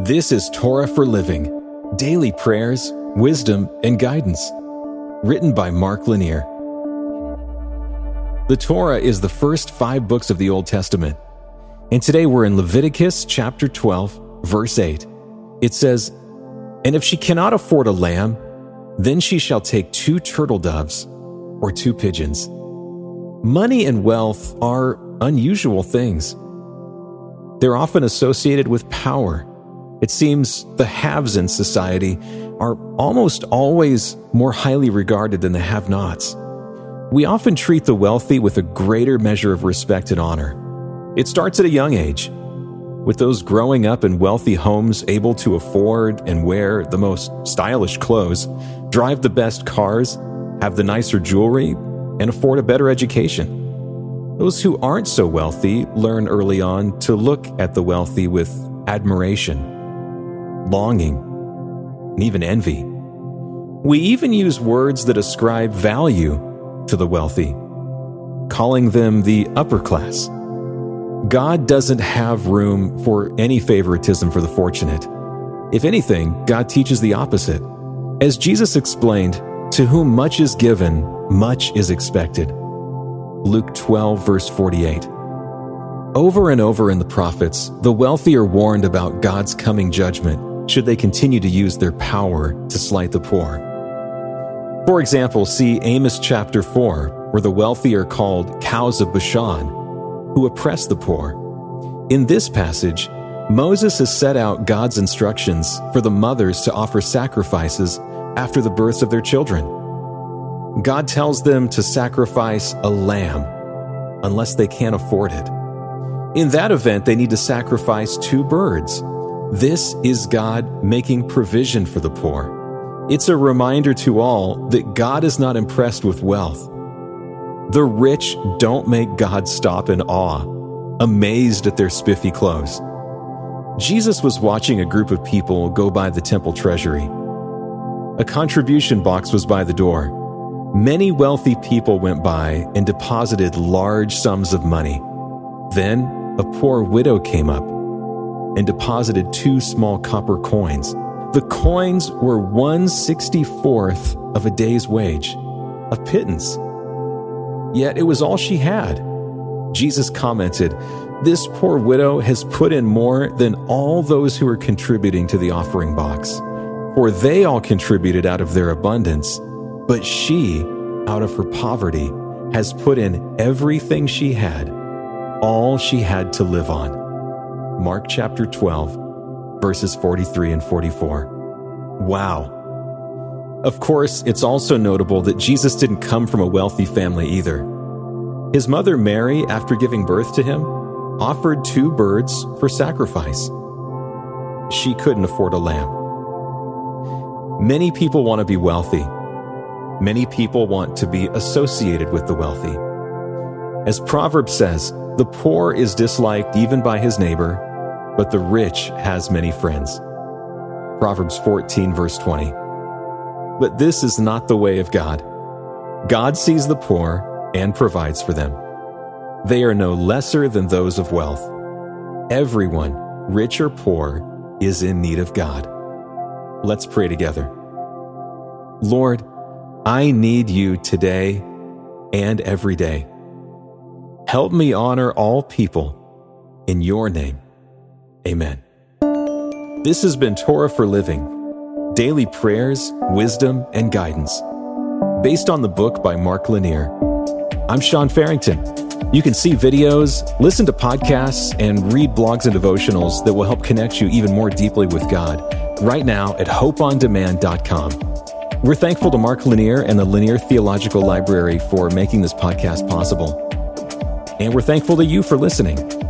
This is Torah for Living Daily Prayers, Wisdom, and Guidance. Written by Mark Lanier. The Torah is the first five books of the Old Testament. And today we're in Leviticus chapter 12, verse 8. It says, And if she cannot afford a lamb, then she shall take two turtle doves or two pigeons. Money and wealth are unusual things. They're often associated with power it seems the haves in society are almost always more highly regarded than the have nots. We often treat the wealthy with a greater measure of respect and honor. It starts at a young age, with those growing up in wealthy homes able to afford and wear the most stylish clothes, drive the best cars, have the nicer jewelry, and afford a better education. Those who aren't so wealthy learn early on to look at the wealthy with admiration longing, and even envy. We even use words that ascribe value to the wealthy, calling them the upper class. God doesn't have room for any favoritism for the fortunate. If anything, God teaches the opposite. As Jesus explained, to whom much is given, much is expected. Luke 12, verse 48. Over and over in the prophets, the wealthy are warned about God's coming judgment should they continue to use their power to slight the poor. For example, see Amos chapter 4, where the wealthy are called cows of Bashan, who oppress the poor. In this passage, Moses has set out God's instructions for the mothers to offer sacrifices after the births of their children. God tells them to sacrifice a lamb unless they can't afford it. In that event, they need to sacrifice two birds this is God making provision for the poor. It's a reminder to all that God is not impressed with wealth. The rich don't make God stop in awe, amazed at their spiffy clothes. Jesus was watching a group of people go by the temple treasury. A contribution box was by the door. Many wealthy people went by and deposited large sums of money. Then a poor widow came up and deposited two small copper coins. The coins were 164th of a day's wage, a pittance. Yet it was all she had. Jesus commented, This poor widow has put in more than all those who are contributing to the offering box. For they all contributed out of their abundance, but she, out of her poverty, has put in everything she had, all she had to live on. Mark chapter 12, verses 43 and 44. Wow. Of course, it's also notable that Jesus didn't come from a wealthy family either. His mother Mary, after giving birth to him, offered two birds for sacrifice. She couldn't afford a lamb. Many people want to be wealthy. Many people want to be associated with the wealthy. As Proverbs says, the poor is disliked even by his neighbor, but the rich has many friends. Proverbs 14, verse 20. But this is not the way of God. God sees the poor and provides for them. They are no lesser than those of wealth. Everyone, rich or poor, is in need of God. Let's pray together. Lord, I need you today and every day. Help me honor all people in your name. Amen. This has been Torah for Living daily prayers, wisdom, and guidance. Based on the book by Mark Lanier. I'm Sean Farrington. You can see videos, listen to podcasts, and read blogs and devotionals that will help connect you even more deeply with God right now at hopeondemand.com. We're thankful to Mark Lanier and the Lanier Theological Library for making this podcast possible. And we're thankful to you for listening.